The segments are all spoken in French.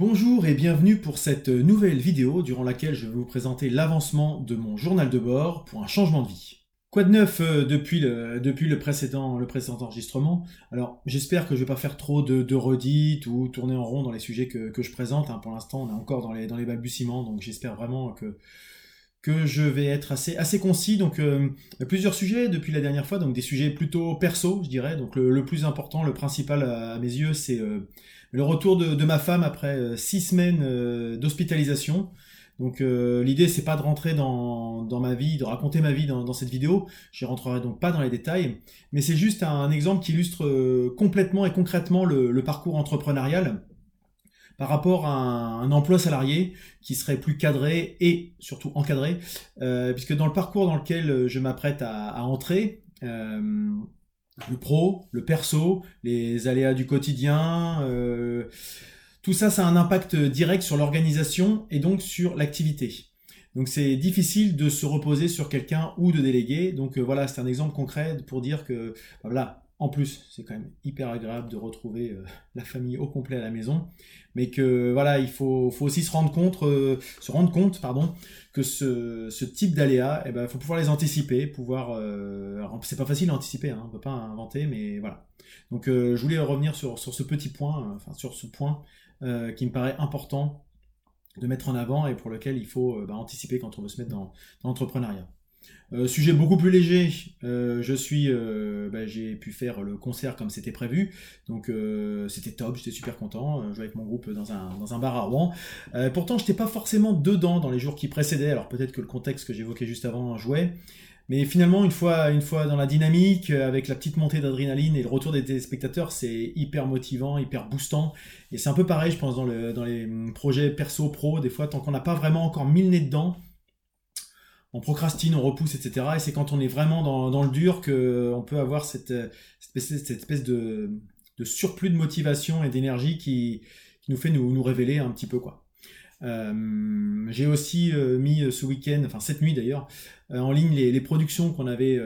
Bonjour et bienvenue pour cette nouvelle vidéo durant laquelle je vais vous présenter l'avancement de mon journal de bord pour un changement de vie. Quoi de neuf euh, depuis, le, précédent, enregistrement? Alors j'espère que je vais pas faire trop de, redites ou tourner en rond dans les sujets que, je présente. Hein. Pour l'instant on est encore dans les, dans balbutiements donc j'espère vraiment que, je vais être assez, concis. Donc euh, plusieurs sujets depuis la dernière fois, donc des sujets plutôt perso je dirais. Donc le, plus important, le principal à, mes yeux c'est... Euh, le retour de, ma femme après euh, six semaines euh, d'hospitalisation. Donc euh, l'idée c'est pas de rentrer dans, ma vie, de raconter ma vie dans, cette vidéo, je rentrerai donc pas dans les détails, mais c'est juste un exemple qui illustre complètement et concrètement le, parcours entrepreneurial par rapport à un, emploi salarié qui serait plus cadré et surtout encadré, puisque dans le parcours dans lequel je m'apprête à, à entrer, le pro, le perso, les aléas du quotidien, euh, tout ça, ça a un impact direct sur l'organisation et donc sur l'activité. Donc c'est difficile de se reposer sur quelqu'un ou de déléguer. Donc euh, voilà, c'est un exemple concret pour dire que bah, voilà, en plus, c'est quand même hyper agréable de retrouver euh, la famille au complet à la maison, mais que voilà, il faut, aussi se rendre compte, euh, se rendre compte, pardon, que ce, type d'aléas, eh ben, il faut pouvoir les anticiper, pouvoir. Euh, c'est pas facile à anticiper, hein, on peut pas inventer, mais voilà. Donc, je voulais revenir sur, ce petit point, enfin sur ce point qui me paraît important de mettre en avant et pour lequel il faut bah, anticiper quand on veut se mettre dans l'entrepreneuriat. Euh, sujet beaucoup plus léger, euh, je suis, euh, bah, j'ai pu faire le concert comme c'était prévu, donc c'était top, j'étais super content, jouer avec mon groupe dans un, bar à Rouen. pourtant, j'étais pas forcément dedans dans les jours qui précédaient, alors peut-être que le contexte que j'évoquais juste avant jouait, mais finalement, une fois, dans la dynamique, avec la petite montée d'adrénaline et le retour des téléspectateurs, c'est hyper motivant, hyper boostant. Et c'est un peu pareil, je pense, dans, dans les projets perso-pro, des fois, tant qu'on n'a pas vraiment encore mis le nez dedans, on procrastine, on repousse, etc. Et c'est quand on est vraiment dans, le dur qu'on peut avoir cette, cette espèce, de, surplus de motivation et d'énergie qui, nous fait nous, révéler un petit peu quoi. Euh, j'ai aussi euh, mis euh, ce week-end, enfin cette nuit d'ailleurs, en ligne les, productions qu'on avait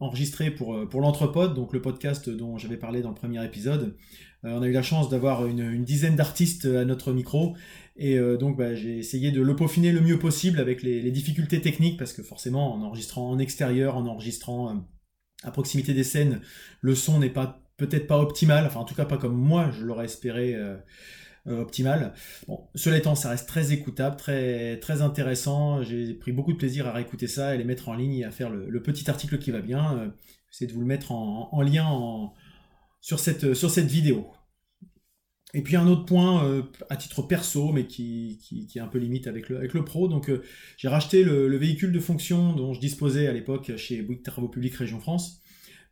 enregistrées pour, pour l'Entrepode, donc le podcast dont j'avais parlé dans le premier épisode. on a eu la chance d'avoir une, dizaine d'artistes à notre micro et donc bah, j'ai essayé de le peaufiner le mieux possible avec les, difficultés techniques parce que forcément en enregistrant en extérieur, en enregistrant à proximité des scènes, le son n'est pas peut-être pas optimal, enfin en tout cas pas comme moi je l'aurais espéré euh, optimal. Bon, cela étant, ça reste très écoutable, très, très intéressant. J'ai pris beaucoup de plaisir à réécouter ça et les mettre en ligne et à faire le, petit article qui va bien. Euh, J'essaie de vous le mettre en, lien sur, cette, sur cette vidéo. Et puis un autre point euh, à titre perso, mais qui, qui, est un peu limite avec le, avec le pro. Donc j'ai racheté le, véhicule de fonction dont je disposais à l'époque chez Bouygues Travaux Publics Région France.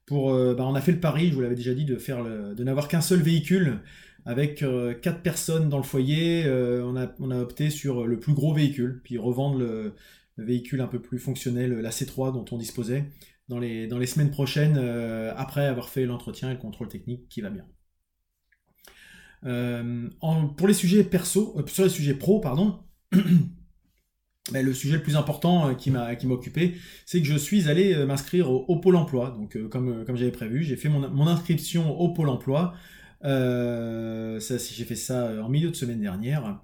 Pour, bah, on a fait le pari, je vous l'avais déjà dit, de faire de n'avoir qu'un seul véhicule avec euh, quatre personnes dans le foyer, euh, on, a, on, a, opté sur le plus gros véhicule, puis revendre le, véhicule un peu plus fonctionnel, la C3 dont on disposait, dans les, dans les semaines prochaines, euh, après avoir fait l'entretien et le contrôle technique qui va bien. Pour les sujets perso, sur les sujets pro, pardon, ben, le sujet le plus important qui m'a qui m'a occupé, c'est que je suis allé m'inscrire au, Pôle Emploi. Donc, comme, comme j'avais prévu, j'ai fait mon, mon, inscription au Pôle Emploi. Euh, j'ai fait ça euh, en milieu de semaine dernière.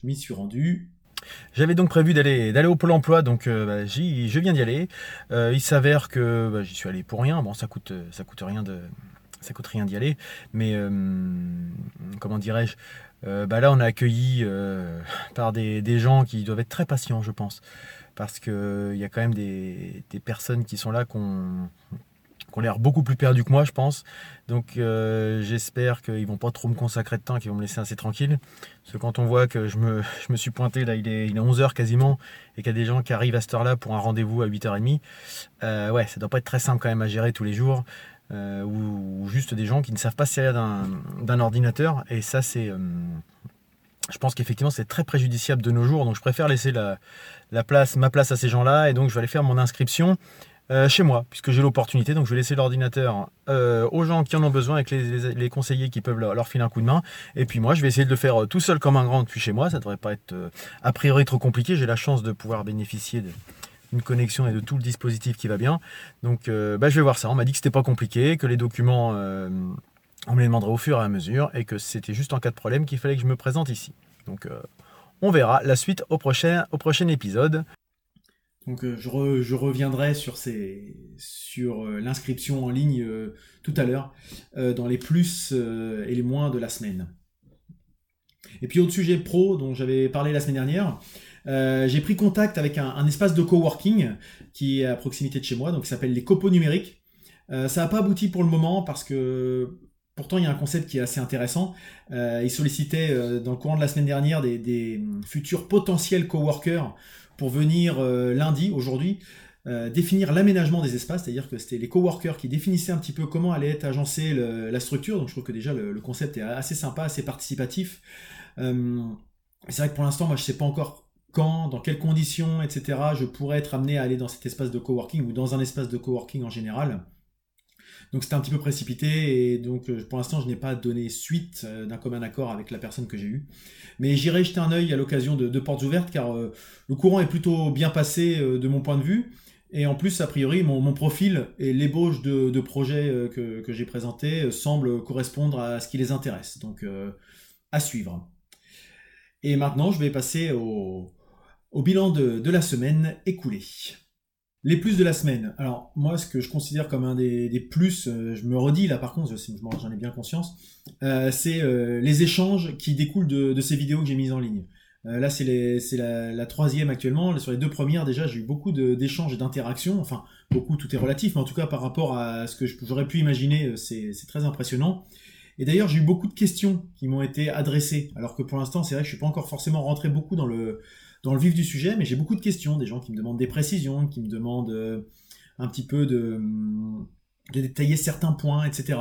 Je m'y suis rendu. J'avais donc prévu d'aller d'aller au pôle emploi, donc euh, bah, je viens d'y aller. il s'avère que bah, j'y suis allé pour rien. Bon, ça coûte ça coûte rien de ça coûte rien d'y aller, mais comment dirais-je bah Là, on est accueilli par des, gens qui doivent être très patients, je pense, parce qu'il y a quand même des, personnes qui sont là qu'on qui ont l'air beaucoup plus perdus que moi, je pense. Donc euh, j'espère qu'ils vont pas trop me consacrer de temps, qu'ils vont me laisser assez tranquille. Parce que quand on voit que je me, je me suis pointé, là il est, il est 11h quasiment, et qu'il y a des gens qui arrivent à cette heure-là pour un rendez-vous à 8h30, euh, ouais, ça doit pas être très simple quand même à gérer tous les jours. Euh, ou, juste des gens qui ne savent pas servir d'un ordinateur. Et ça, c'est je pense qu'effectivement c'est très préjudiciable de nos jours, donc je préfère laisser la, ma place à ces gens-là, et donc je vais aller faire mon inscription. Euh, chez moi, puisque j'ai l'opportunité. Donc je vais laisser l'ordinateur euh, aux gens qui en ont besoin, avec les, conseillers qui peuvent leur, filer un coup de main. Et puis moi, je vais essayer de le faire euh, tout seul comme un grand depuis chez moi. Ça ne devrait pas être a priori trop compliqué. J'ai la chance de pouvoir bénéficier d'une connexion et de tout le dispositif qui va bien. Donc bah, je vais voir ça. On m'a dit que c'était pas compliqué, que les documents, on me les demanderait au fur et à mesure, et que c'était juste en cas de problème qu'il fallait que je me présente ici. Donc on verra la suite au prochain, au prochain épisode. Donc je, je, reviendrai sur, ces, sur l'inscription en ligne tout à l'heure, dans les plus et les moins de la semaine. Et puis autre sujet pro dont j'avais parlé la semaine dernière, euh, j'ai pris contact avec un, espace de coworking qui est à proximité de chez moi, donc s'appelle les copeaux numériques. Euh, ça n'a pas abouti pour le moment parce que pourtant il y a un concept qui est assez intéressant. Euh, ils sollicitaient dans le courant de la semaine dernière des, futurs potentiels coworkers pour venir lundi, aujourd'hui, définir l'aménagement des espaces, c'est-à-dire que c'était les coworkers qui définissaient un petit peu comment allait être agencée la structure. Donc je trouve que déjà le, concept est assez sympa, assez participatif. c'est vrai que pour l'instant, moi je sais pas encore quand, dans quelles conditions, etc., je pourrais être amené à aller dans cet espace de coworking ou dans un espace de coworking en général. Donc c'était un petit peu précipité et donc euh, pour l'instant je n'ai pas donné suite euh, d'un commun accord avec la personne que j'ai eue. Mais j'irai jeter un œil à l'occasion de, portes ouvertes car euh, le courant est plutôt bien passé de mon point de vue. Et en plus, a priori, mon, profil et l'ébauche de, projets que, j'ai présentés semblent correspondre à ce qui les intéresse. Donc à suivre. Et maintenant, je vais passer au, au bilan de, la semaine écoulée. Les plus de la semaine. Alors moi, ce que je considère comme un des, plus, euh, je me redis là par contre, j'en ai bien conscience, euh, c'est euh, les échanges qui découlent de, ces vidéos que j'ai mises en ligne. là, c'est la, troisième actuellement. Sur les deux premières, déjà, j'ai eu beaucoup d'échanges et d'interactions. Enfin, beaucoup, tout est relatif, mais en tout cas, par rapport à ce que j'aurais pu imaginer, c'est très impressionnant. Et d'ailleurs, j'ai eu beaucoup de questions qui m'ont été adressées, alors que pour l'instant, c'est vrai que je suis pas encore forcément rentré beaucoup dans le dans le vif du sujet, mais j'ai beaucoup de questions, des gens qui me demandent des précisions, qui me demandent euh, un petit peu de, détailler certains points, etc.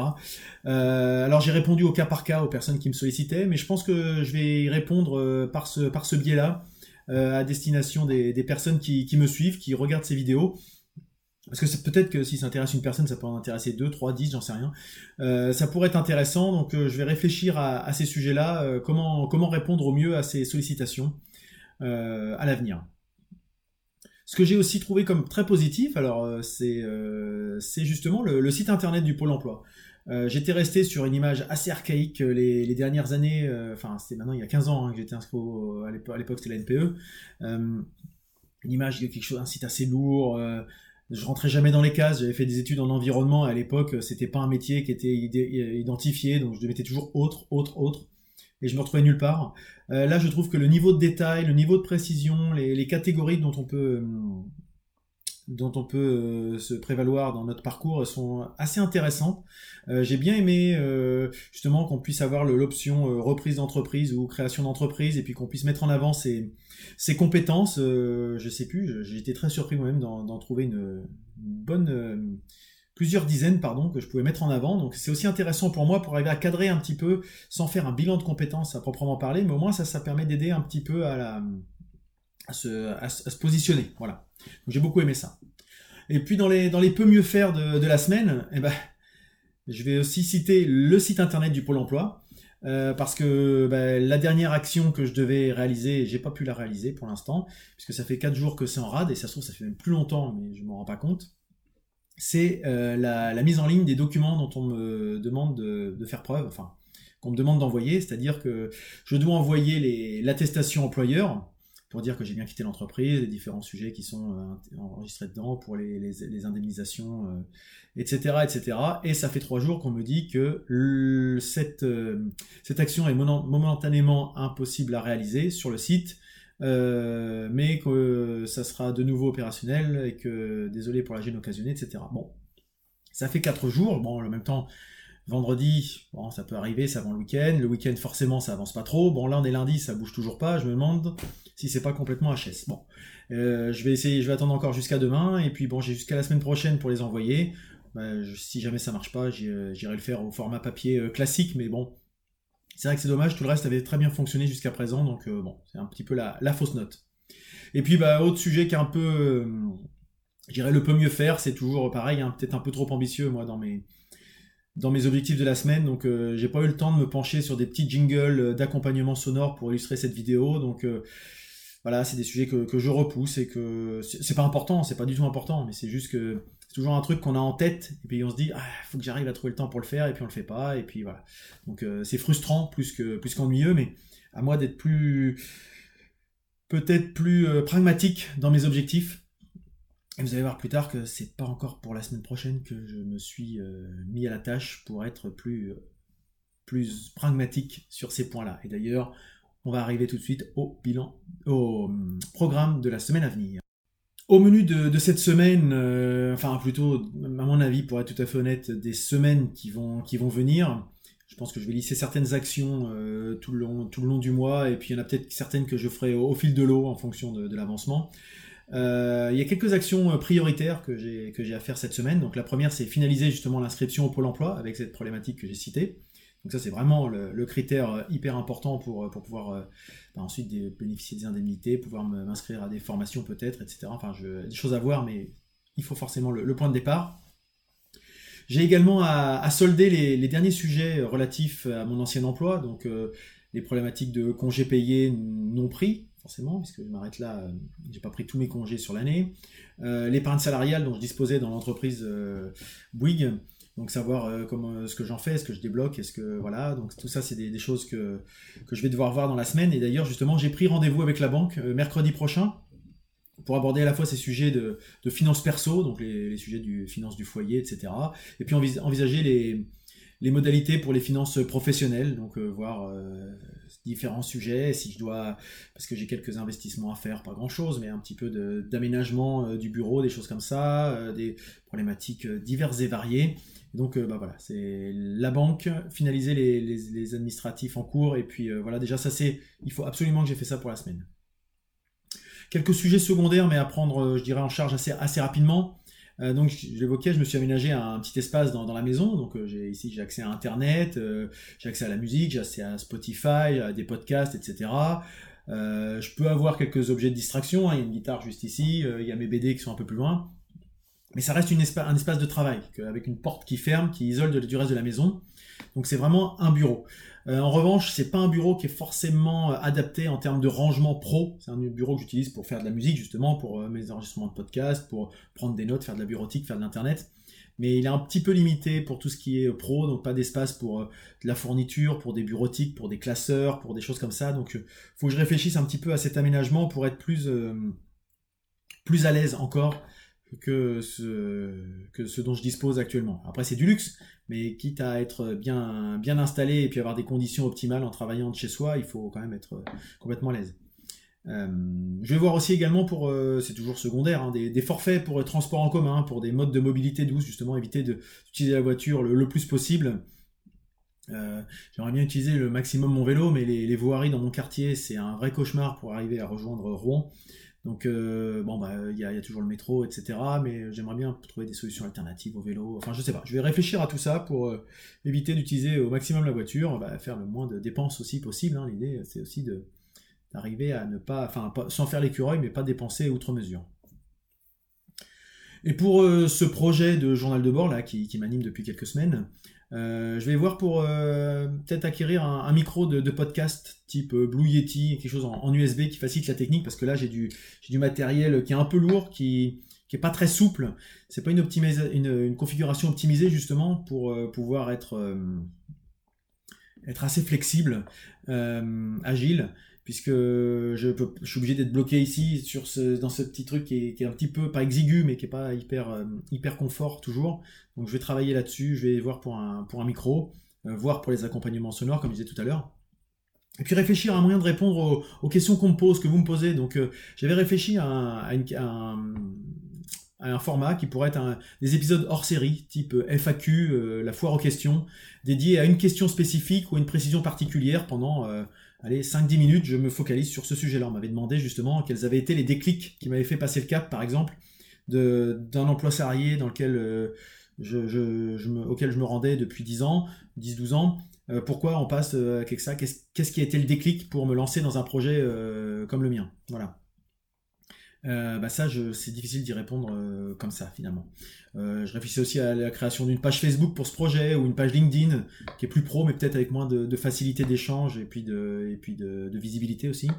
Euh, alors j'ai répondu au cas par cas aux personnes qui me sollicitaient, mais je pense que je vais y répondre euh, par ce, par ce biais-là, à destination des, personnes qui, me suivent, qui regardent ces vidéos. Parce que peut-être que si ça intéresse une personne, ça peut en intéresser 2, 3, 10, j'en sais rien. ça pourrait être intéressant, donc je vais réfléchir à, à ces sujets-là, comment, comment répondre au mieux à ces sollicitations. Euh, à l'avenir. Ce que j'ai aussi trouvé comme très positif, alors euh, euh, c'est justement le, site internet du Pôle Emploi. J'étais resté sur une image assez archaïque les, dernières années, enfin c'est maintenant il y a 15 ans hein, que j'étais inscrit à l'époque c'était la NPE. une image de quelque chose, un site assez lourd. je rentrais jamais dans les cases. J'avais fait des études en environnement à l'époque, c'était pas un métier qui était identifié, donc je mettais toujours autre, autre, autre et je me retrouvais nulle part. Euh, là, je trouve que le niveau de détail, le niveau de précision, les, catégories dont on peut, euh, dont on peut euh, se prévaloir dans notre parcours sont assez intéressantes. J'ai bien aimé justement qu'on puisse avoir l'option reprise d'entreprise ou création d'entreprise et puis qu'on puisse mettre en avant ses, compétences. je sais plus, j'ai été très surpris moi-même d'en trouver une bonne plusieurs dizaines pardon, que je pouvais mettre en avant. Donc c'est aussi intéressant pour moi pour arriver à cadrer un petit peu sans faire un bilan de compétences à proprement parler, mais au moins ça, ça permet d'aider un petit peu à, la, à, se, positionner. Voilà. j'ai beaucoup aimé ça. Et puis dans les, dans les peu mieux faire de, la semaine, eh ben, je vais aussi citer le site internet du Pôle emploi. Euh, parce que ben, la dernière action que je devais réaliser, j'ai pas pu la réaliser pour l'instant, puisque ça fait 4 jours que c'est en rade, et ça se trouve ça fait même plus longtemps, mais je m'en rends pas compte c'est euh, la, mise en ligne des documents dont on me demande de, faire preuve, enfin, qu'on me demande d'envoyer, c'est-à-dire que je dois envoyer l'attestation employeur pour dire que j'ai bien quitté l'entreprise, les différents sujets qui sont euh, enregistrés dedans pour les, indemnisations, etc., euh, etc. Et ça fait trois jours qu'on me dit que cette, cette action est momentanément impossible à réaliser sur le site euh, mais que ça sera de nouveau opérationnel et que désolé pour la gêne occasionnée, etc. Bon, ça fait 4 jours, bon, en même temps, vendredi, bon, ça peut arriver, c'est avant le week-end, le week-end forcément ça avance pas trop, bon là on est lundi, ça bouge toujours pas, je me demande si c'est pas complètement HS. Bon, euh, je vais essayer, je vais attendre encore jusqu'à demain, et puis bon, j'ai jusqu'à la semaine prochaine pour les envoyer. Bah, si jamais ça marche pas, j'irai le faire au format papier euh, classique, mais bon, c'est vrai que c'est dommage, tout le reste avait très bien fonctionné jusqu'à présent, donc euh, bon, c'est un petit peu la, fausse note. Et puis, bah, autre sujet qui est un peu, euh, je dirais, le peut mieux faire, c'est toujours pareil, hein, peut-être un peu trop ambitieux, moi, dans mes, dans mes objectifs de la semaine, donc euh, j'ai pas eu le temps de me pencher sur des petits jingles d'accompagnement sonore pour illustrer cette vidéo, donc voilà, c'est des sujets que, que, je repousse et que c'est pas important, c'est pas du tout important, mais c'est juste que c'est toujours un truc qu'on a en tête, et puis on se dit, ah, faut que j'arrive à trouver le temps pour le faire, et puis on le fait pas, et puis voilà. Donc euh, c'est frustrant plus que plus qu'ennuyeux, mais à moi d'être plus, peut-être plus pragmatique dans mes objectifs. Et vous allez voir plus tard que c'est pas encore pour la semaine prochaine que je me suis mis à la tâche pour être plus, plus pragmatique sur ces points-là. Et d'ailleurs, on va arriver tout de suite au bilan, au hum, programme de la semaine à venir. Au menu de, cette semaine, euh, enfin plutôt, à mon avis, pour être tout à fait honnête, des semaines qui vont, venir. Je pense que je vais lisser certaines actions euh, tout, le long, tout le long du mois, et puis il y en a peut-être certaines que je ferai au, fil de l'eau en fonction de, l'avancement. Euh, il y a quelques actions prioritaires que j'ai à faire cette semaine. Donc la première, c'est finaliser justement l'inscription au Pôle Emploi avec cette problématique que j'ai citée. Donc ça, c'est vraiment le, critère euh, hyper important pour, euh, pour pouvoir euh, bah, ensuite bénéficier des indemnités, pouvoir m'inscrire à des formations peut-être, etc. Enfin, je, des choses à voir, mais il faut forcément le, point de départ. J'ai également à, solder les, derniers sujets relatifs à mon ancien emploi, donc les problématiques de congés payés non pris, forcément, puisque je m'arrête là, j'ai pas pris tous mes congés sur l'année. L'épargne salariale dont je disposais dans l'entreprise Bouygues, donc savoir euh, comment ce que j'en fais, ce que je débloque, est-ce que voilà, donc tout ça c'est des, choses que, que je vais devoir voir dans la semaine. Et d'ailleurs justement j'ai pris rendez-vous avec la banque euh, mercredi prochain pour aborder à la fois ces sujets de, de finances perso, donc les, sujets du finance du foyer, etc. Et puis envisager les, les modalités pour les finances professionnelles, donc euh, voir différents sujets, si je dois, parce que j'ai quelques investissements à faire, pas grand-chose, mais un petit peu d'aménagement du bureau, des choses comme ça, des problématiques diverses et variées. Donc euh, bah voilà, c'est la banque, finaliser les, administratifs en cours, et puis euh, voilà, déjà ça c'est, il faut absolument que j'ai fait ça pour la semaine. Quelques sujets secondaires, mais à prendre, euh, je dirais, en charge assez, rapidement. donc je l'évoquais, je me suis aménagé un petit espace dans, la maison, donc ici j'ai accès à Internet, j'ai accès à la musique, j'ai accès à Spotify, à des podcasts, etc. je peux avoir quelques objets de distraction, hein. il y a une guitare juste ici, il y a mes BD qui sont un peu plus loin mais ça reste un espace de travail, avec une porte qui ferme, qui isole du reste de la maison. Donc c'est vraiment un bureau. Euh, en revanche, c'est pas un bureau qui est forcément euh, adapté en termes de rangement pro. C'est un bureau que j'utilise pour faire de la musique, justement, pour euh, mes enregistrements de podcast, pour prendre des notes, faire de la bureautique, faire de l'internet. Mais il est un petit peu limité pour tout ce qui est pro, donc pas d'espace pour de la fourniture, pour des bureautiques, pour des classeurs, pour des choses comme ça. Donc il faut que je réfléchisse un petit peu à cet aménagement pour être plus, plus à l'aise encore que ce, que ce dont je dispose actuellement. Après, c'est du luxe, mais quitte à être bien, bien installé et puis avoir des conditions optimales en travaillant de chez soi, il faut quand même être complètement à l'aise. Euh, je vais voir aussi également pour, euh, c'est toujours secondaire, hein, des, forfaits pour le transport en commun, pour des modes de mobilité douce, justement éviter d'utiliser la voiture le, plus possible. Euh, j'aimerais bien utiliser le maximum mon vélo, mais les, les voiries dans mon quartier, c'est un vrai cauchemar pour arriver à rejoindre Rouen. Donc, euh, bon, bah, il y, a toujours le métro, etc. Mais j'aimerais bien trouver des solutions alternatives au vélo. Enfin, je sais pas. Je vais réfléchir à tout ça pour euh, éviter d'utiliser au maximum la voiture, bah, faire le moins de dépenses aussi possible. Hein. L'idée, c'est aussi d'arriver à ne pas, enfin, sans faire l'écureuil, mais pas dépenser outre mesure. Et pour euh, ce projet de journal de bord là, qui m'anime depuis quelques semaines, euh, je vais voir pour euh, peut-être acquérir un, micro de, podcast type euh, Blue Yeti, quelque chose en, USB qui facilite la technique parce que là j'ai du, matériel qui est un peu lourd, qui, qui est pas très souple. C'est pas une, configuration optimisée justement pour pouvoir être assez flexible, agile puisque je, suis obligé d'être bloqué ici sur ce, dans ce petit truc qui est, un petit peu pas exigu mais qui est pas hyper euh, hyper confort toujours. Donc je vais travailler là-dessus, je vais voir pour un pour un micro, euh, voir pour les accompagnements sonores comme je disais tout à l'heure. Et puis réfléchir à un moyen de répondre aux, questions qu'on me pose, que vous me posez. Donc euh, j'avais réfléchi à un, un, format qui pourrait être des épisodes hors série, type FAQ, la foire aux questions, dédiés à une question spécifique ou une précision particulière pendant allez, 5-10 minutes, je me focalise sur ce sujet-là. On m'avait demandé justement quels avaient été les déclics qui m'avaient fait passer le cap, par exemple, d'un emploi salarié dans lequel, euh, auquel je me rendais depuis 10 ans, 10-12 ans. Euh, pourquoi on passe euh, avec ça Qu'est-ce qui a été le déclic pour me lancer dans un projet comme le mien? Voilà. Euh, bah ça, c'est difficile d'y répondre euh, comme ça finalement. Euh, je réfléchis aussi à la création d'une page Facebook pour ce projet ou une page LinkedIn qui est plus pro, mais peut-être avec moins de, facilité d'échange et puis de, et puis de, visibilité aussi.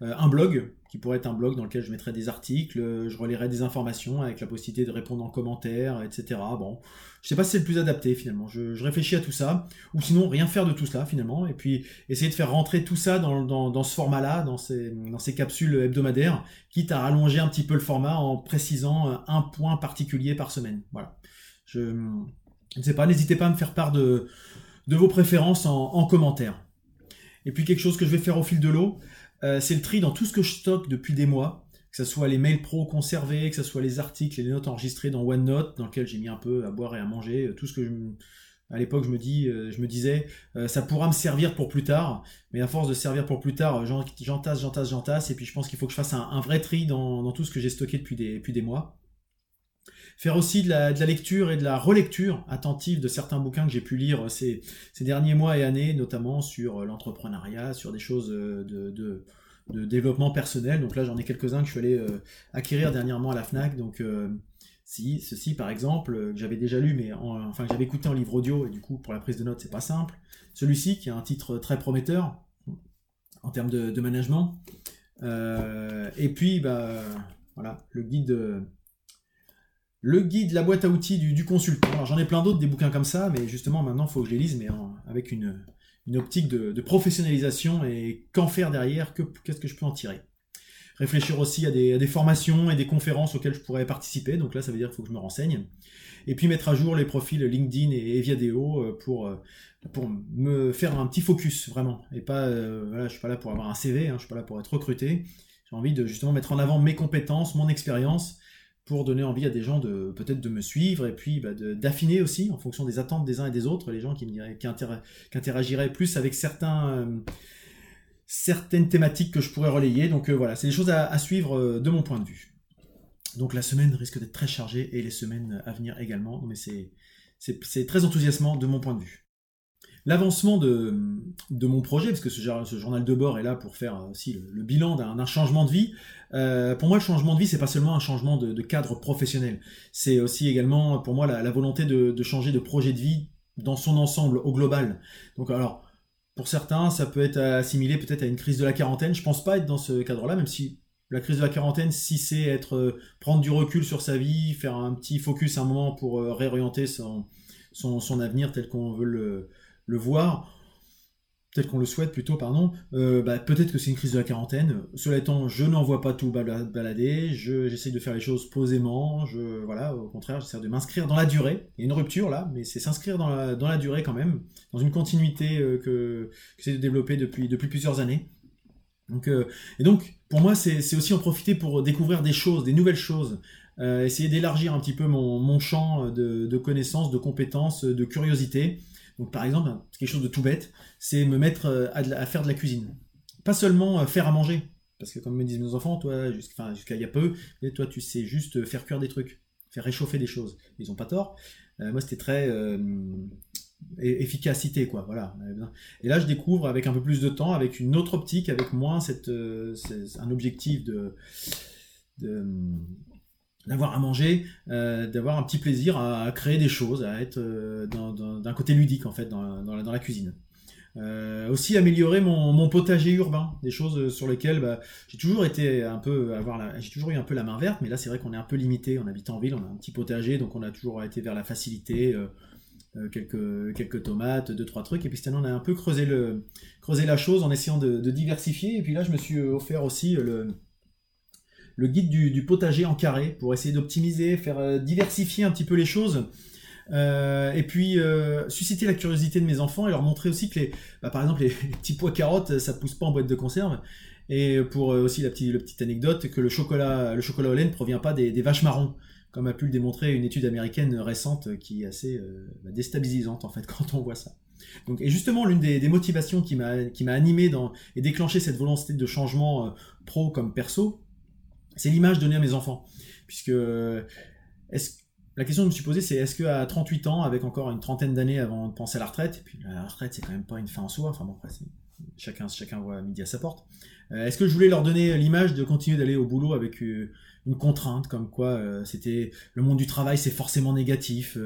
Un blog qui pourrait être un blog dans lequel je mettrais des articles, je relirai des informations avec la possibilité de répondre en commentaire, etc. Bon, je sais pas si c'est le plus adapté finalement. Je, réfléchis à tout ça, ou sinon rien faire de tout cela finalement, et puis essayer de faire rentrer tout ça dans, dans, ce format-là, dans ces, dans ces capsules hebdomadaires, quitte à rallonger un petit peu le format en précisant un point particulier par semaine. Voilà. Je, ne sais pas, n'hésitez pas à me faire part de, de vos préférences en, en commentaire. Et puis quelque chose que je vais faire au fil de l'eau, euh, c'est le tri dans tout ce que je stocke depuis des mois, que ce soit les mails pro conservés, que ce soit les articles et les notes enregistrées dans OneNote, dans lequel j'ai mis un peu à boire et à manger, euh, tout ce que à l'époque je me euh, disais, ça pourra me servir pour plus tard, mais à force de servir pour plus tard, j'entasse, j'entasse, j'entasse, et puis je pense qu'il faut que je fasse un, vrai tri dans, tout ce que j'ai stocké depuis des mois. Faire aussi de la, lecture et de la relecture attentive de certains bouquins que j'ai pu lire ces, derniers mois et années, notamment sur l'entrepreneuriat, sur des choses de, développement personnel. Donc là, j'en ai quelques-uns que je suis allé euh, acquérir dernièrement à la FNAC. Donc, euh, si, ceci par exemple, euh, que j'avais déjà lu, mais enfin j'avais écouté en livre audio, et du coup, pour la prise de notes, c'est pas simple. Celui-ci, qui a un titre très prometteur en termes de, management. et puis, bah, voilà, le guide le guide, la boîte à outils du, consultant. J'en ai plein d'autres, des bouquins comme ça, mais justement maintenant il faut que je les lise, mais avec une, optique de, professionnalisation et qu'en faire derrière, qu'est-ce que je peux en tirer. Réfléchir aussi à des, formations et des conférences auxquelles je pourrais participer, donc là ça veut dire qu'il faut que je me renseigne. Et puis mettre à jour les profils LinkedIn et Viadeo euh, pour, euh, pour me faire un petit focus vraiment. Et pas, euh, je suis pas là pour avoir un CV, hein, je suis pas là pour être recruté. J'ai envie de justement mettre en avant mes compétences, mon expérience pour donner envie à des gens de peut-être de me suivre et puis bah, d'affiner aussi en fonction des attentes des uns et des autres les gens qui qui, interagiraient plus avec euh, certaines thématiques que je pourrais relayer. Donc euh, voilà c'est des choses à, suivre euh, de mon point de vue. Donc la semaine risque d'être très chargée et les semaines à venir également. Mais c'est très enthousiasmant de mon point de vue l'avancement de, mon projet, parce que ce, journal de bord est là pour faire aussi le, bilan d'un changement de vie. Euh, pour moi, le changement de vie, c'est pas seulement un changement de, cadre professionnel. C'est aussi également pour moi la, volonté de, changer de projet de vie dans son ensemble, au global. Donc alors, pour certains, ça peut être assimilé peut-être à une crise de la quarantaine. Je pense pas être dans ce cadre-là, même si la crise de la quarantaine, si c'est être euh, prendre du recul sur sa vie, faire un petit focus un moment pour euh, réorienter son, son avenir tel qu'on veut le, le voir, tel qu'on le souhaite plutôt, pardon, euh, bah, peut-être que c'est une crise de la quarantaine. Cela étant, je n'en vois pas tout balader, j'essaie de faire les choses posément, je, voilà, au contraire, j'essaie de m'inscrire dans la durée. Il y a une rupture là, mais c'est s'inscrire dans la, durée quand même, dans une continuité euh, que, j'essaie de développer depuis, plusieurs années. Euh, et donc, pour moi, c'est aussi en profiter pour découvrir des choses, des nouvelles choses, essayer d'élargir un petit peu mon, champ de, de connaissances, de compétences, de curiosité. Donc par exemple, quelque chose de tout bête, c'est me mettre euh, à, faire de la cuisine. Pas seulement euh, faire à manger, parce que comme me disent mes enfants, toi, jusqu'à il y a peu, toi tu sais juste faire cuire des trucs, faire réchauffer des choses. Ils ont pas tort. Euh, moi c'était très efficacité quoi, voilà. Et là je découvre avec un peu plus de temps, avec une autre optique, avec moins un objectif de d'avoir à manger, euh, d'avoir un petit plaisir à, créer des choses, à être euh, d'un côté ludique en fait dans, la, cuisine. Euh, aussi améliorer mon, potager urbain, des choses sur lesquelles bah, j'ai toujours été un peu avoir j'ai toujours eu un peu la main verte, mais là c'est vrai qu'on est un peu limité, on habite en ville, on a un petit potager, donc on a toujours été vers la facilité, quelques, quelques tomates, deux trois trucs, et puis cette année on a un peu creusé le creusé la chose en essayant de diversifier, et puis là je me suis offert aussi le le guide du, potager en carré pour essayer d'optimiser, faire euh, diversifier un petit peu les choses. Euh, et puis euh, susciter la curiosité de mes enfants et leur montrer aussi que les, bah, par exemple les, petits pois carottes ça pousse pas en boîte de conserve et pour aussi la petite, petite anecdote que le chocolat le chocolat au lait ne provient pas des, vaches marrons comme a pu le démontrer une étude américaine récente qui est assez bah, déstabilisante en fait quand on voit ça. Donc, et justement, l'une des, motivations qui m'a qui m'a animé dans, et déclenché cette volonté de changement pro comme perso, c'est l'image donnée à mes enfants. Puisque la question que je me suis posée, c'est est-ce qu'à 38 ans, avec encore une trentaine d'années avant de penser à la retraite, et puis la retraite, c'est quand même pas une fin en soi, enfin bon, après, chacun, chacun voit midi à sa porte, euh, est-ce que je voulais leur donner l'image de continuer d'aller au boulot avec euh, une contrainte, comme quoi euh, c'était le monde du travail, c'est forcément négatif,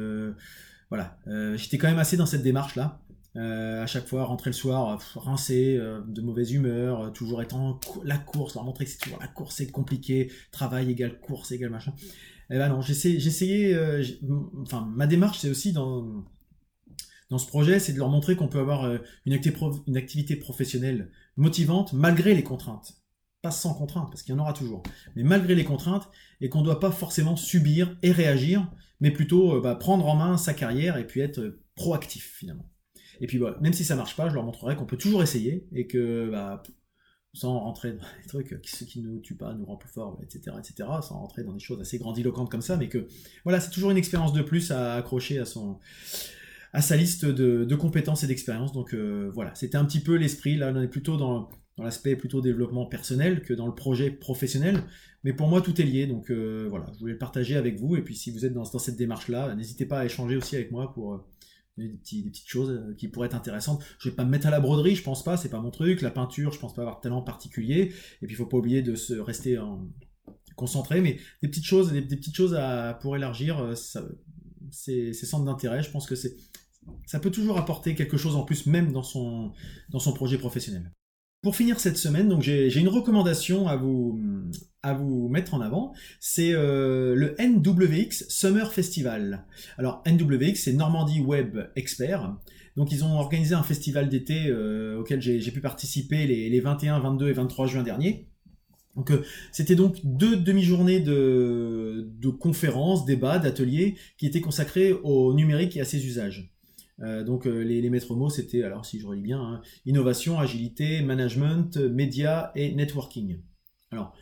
voilà. J'étais quand même assez dans cette démarche-là. À chaque fois rentrer le soir rincé, de mauvaise humeur, toujours être la course, leur montrer que c'est toujours la course, c'est compliqué, travail égale course égale machin. Eh ben non, j'ai essayé, enfin ma démarche c'est aussi dans dans ce projet, c'est de leur montrer qu'on peut avoir une activité professionnelle motivante malgré les contraintes pas sans contrainte, parce qu'il y en aura toujours, mais malgré les contraintes, et qu'on ne doit pas forcément subir et réagir, mais plutôt euh, bah, prendre en main sa carrière et puis être euh, proactif finalement. Et puis voilà, même si ça marche pas, je leur montrerai qu'on peut toujours essayer et que bah, sans rentrer dans des trucs, ce qui ne nous tue pas nous rend plus fort, etc., etc., sans rentrer dans des choses assez grandiloquentes comme ça, mais que voilà, c'est toujours une expérience de plus à accrocher à son à sa liste de, compétences et d'expériences. Donc euh, voilà, c'était un petit peu l'esprit. Là, on est plutôt dans l'aspect plutôt développement personnel que dans le projet professionnel. Mais pour moi, tout est lié. Donc euh, voilà, je voulais le partager avec vous. Et puis si vous êtes dans, cette démarche-là, n'hésitez pas à échanger aussi avec moi pour euh, des, petites choses euh, qui pourraient être intéressantes. Je vais pas me mettre à la broderie, je pense pas, c'est pas mon truc. La peinture, je pense pas avoir de talent particulier. Et puis il faut pas oublier de se rester concentré. Mais des petites choses, des, petites choses à, pour élargir ces, centres d'intérêt, je pense que ça peut toujours apporter quelque chose en plus, même dans son, dans son projet professionnel. Pour finir cette semaine, donc j'ai une recommandation à vous, à vous mettre en avant. C'est euh, le NWX Summer Festival. Alors NWX, c'est Normandie Web Expert. Donc ils ont organisé un festival d'été euh, auquel j'ai pu participer les, 21, 22 et 23 juin dernier. Donc euh, c'était donc deux demi-journées de, de conférences, débats, d'ateliers qui étaient consacrés au numérique et à ses usages. Euh, donc euh, les, maîtres mots, c'était, alors si je relis bien, hein, innovation, agilité, management, médias et networking. Alors,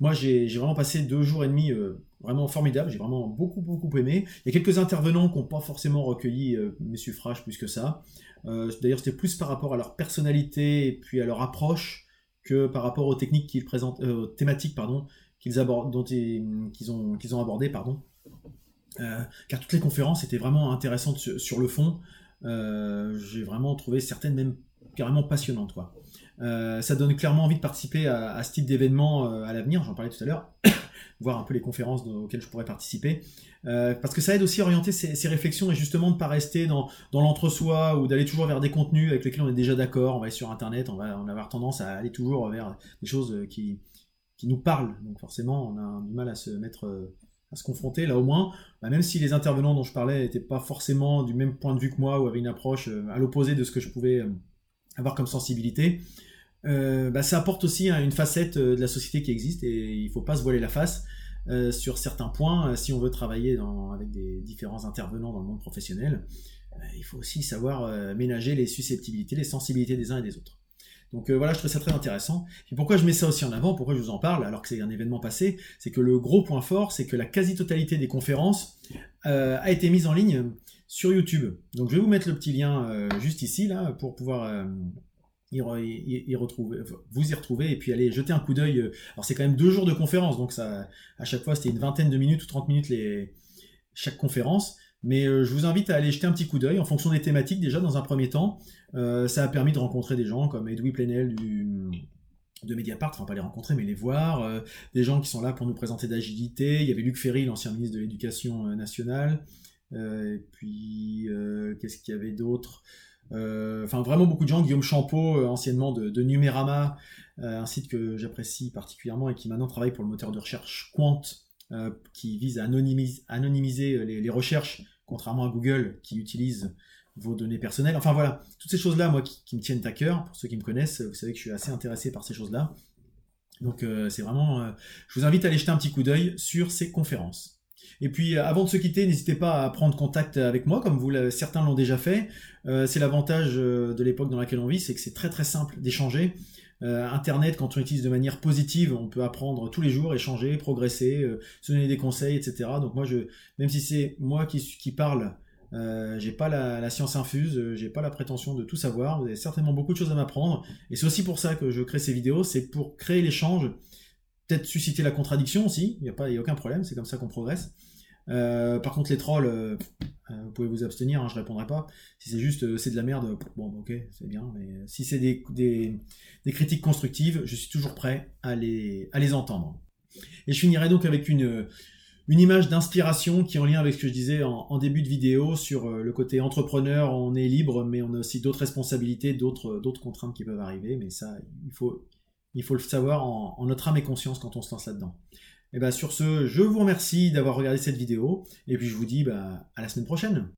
moi j'ai vraiment passé deux jours et demi euh, vraiment formidables, j'ai vraiment beaucoup beaucoup aimé. Il y a quelques intervenants qui n'ont pas forcément recueilli mes suffrages plus que ça. D'ailleurs c'était plus par rapport à leur personnalité et puis à leur approche que par rapport aux techniques qu'ils présentent, thématiques pardon, qu'ils abordent, qu'ils ont qu'ils ont pardon. car toutes les conférences étaient vraiment intéressantes sur le fond. Euh, j'ai vraiment trouvé certaines même carrément passionnantes. Quoi. Euh, ça donne clairement envie de participer à, ce type d'événement euh, à l'avenir, j'en parlais tout à l'heure, voir un peu les conférences auxquelles je pourrais participer. parce que ça aide aussi à orienter ces, réflexions et justement de ne pas rester dans, l'entre-soi ou d'aller toujours vers des contenus avec lesquels on est déjà d'accord. On va aller sur Internet, on va, avoir tendance à aller toujours vers des choses qui nous parlent. Donc forcément, on a du mal à se mettre à se confronter. Là au moins, bah, même si les intervenants dont je parlais n'étaient pas forcément du même point de vue que moi ou avaient une approche euh, à l'opposé de ce que je pouvais euh, avoir comme sensibilité, euh, bah, ça apporte aussi hein, une facette de la société qui existe et il ne faut pas se voiler la face sur certains points si on veut travailler avec des différents intervenants dans le monde professionnel. il faut aussi savoir ménager les susceptibilités, les sensibilités des uns et des autres. Donc euh, voilà, je trouve ça très intéressant. Et pourquoi je mets ça aussi en avant, pourquoi je vous en parle, alors que c'est un événement passé, c'est que le gros point fort, c'est que la quasi-totalité des conférences euh, a été mise en ligne sur YouTube. Donc je vais vous mettre le petit lien euh, juste ici, là, pour pouvoir y, retrouver, vous y retrouver et puis aller jeter un coup d'œil. Alors c'est quand même deux jours de conférence, donc ça, à chaque fois c'était une vingtaine de minutes ou 30 minutes les, chaque conférence. Mais je vous invite à aller jeter un petit coup d'œil en fonction des thématiques déjà dans un premier temps. Euh, ça a permis de rencontrer des gens comme Edoui Plenel de Mediapart, enfin pas les rencontrer, mais les voir, euh, des gens qui sont là pour nous présenter d'agilité. Il y avait Luc Ferry, l'ancien ministre de l'Éducation euh, nationale. et puis, qu'est-ce qu'il y avait d'autre? Enfin, vraiment beaucoup de gens. Guillaume Champeau, anciennement de, de Numérama, un site que j'apprécie particulièrement et qui maintenant travaille pour le moteur de recherche Quant, qui vise à anonymiser, les, recherches, contrairement à Google qui utilise vos données personnelles. Enfin voilà, toutes ces choses-là, moi, qui, me tiennent à cœur. Pour ceux qui me connaissent, vous savez que je suis assez intéressé par ces choses-là. Donc euh, c'est vraiment, euh, je vous invite à aller jeter un petit coup d'œil sur ces conférences. Et puis euh, avant de se quitter, n'hésitez pas à prendre contact avec moi, comme vous certains l'ont déjà fait. c'est l'avantage de l'époque dans laquelle on vit, c'est que c'est très très simple d'échanger. Internet, quand on l'utilise de manière positive, on peut apprendre tous les jours, échanger, progresser, se donner des conseils, etc. Donc moi, même si c'est moi qui, parle euh, j'ai pas la, science infuse, euh, j'ai pas la prétention de tout savoir. Vous avez certainement beaucoup de choses à m'apprendre. Et c'est aussi pour ça que je crée ces vidéos, c'est pour créer l'échange, peut-être susciter la contradiction aussi. Il n'y a pas, a aucun problème, c'est comme ça qu'on progresse. Euh, par contre, les trolls, euh, euh, vous pouvez vous abstenir, hein, je répondrai pas. Si c'est juste, c'est de la merde, bon, ok, c'est bien. Mais si c'est des, des, critiques constructives, je suis toujours prêt à les, entendre. Et je finirai donc avec une, image d'inspiration qui est en lien avec ce que je disais en, début de vidéo sur le côté entrepreneur, on est libre, mais on a aussi d'autres responsabilités, d'autres, contraintes qui peuvent arriver. Mais ça, il faut, le savoir en, en notre âme et conscience quand on se lance là-dedans. Et bah sur ce, je vous remercie d'avoir regardé cette vidéo, et puis je vous dis bah, à la semaine prochaine.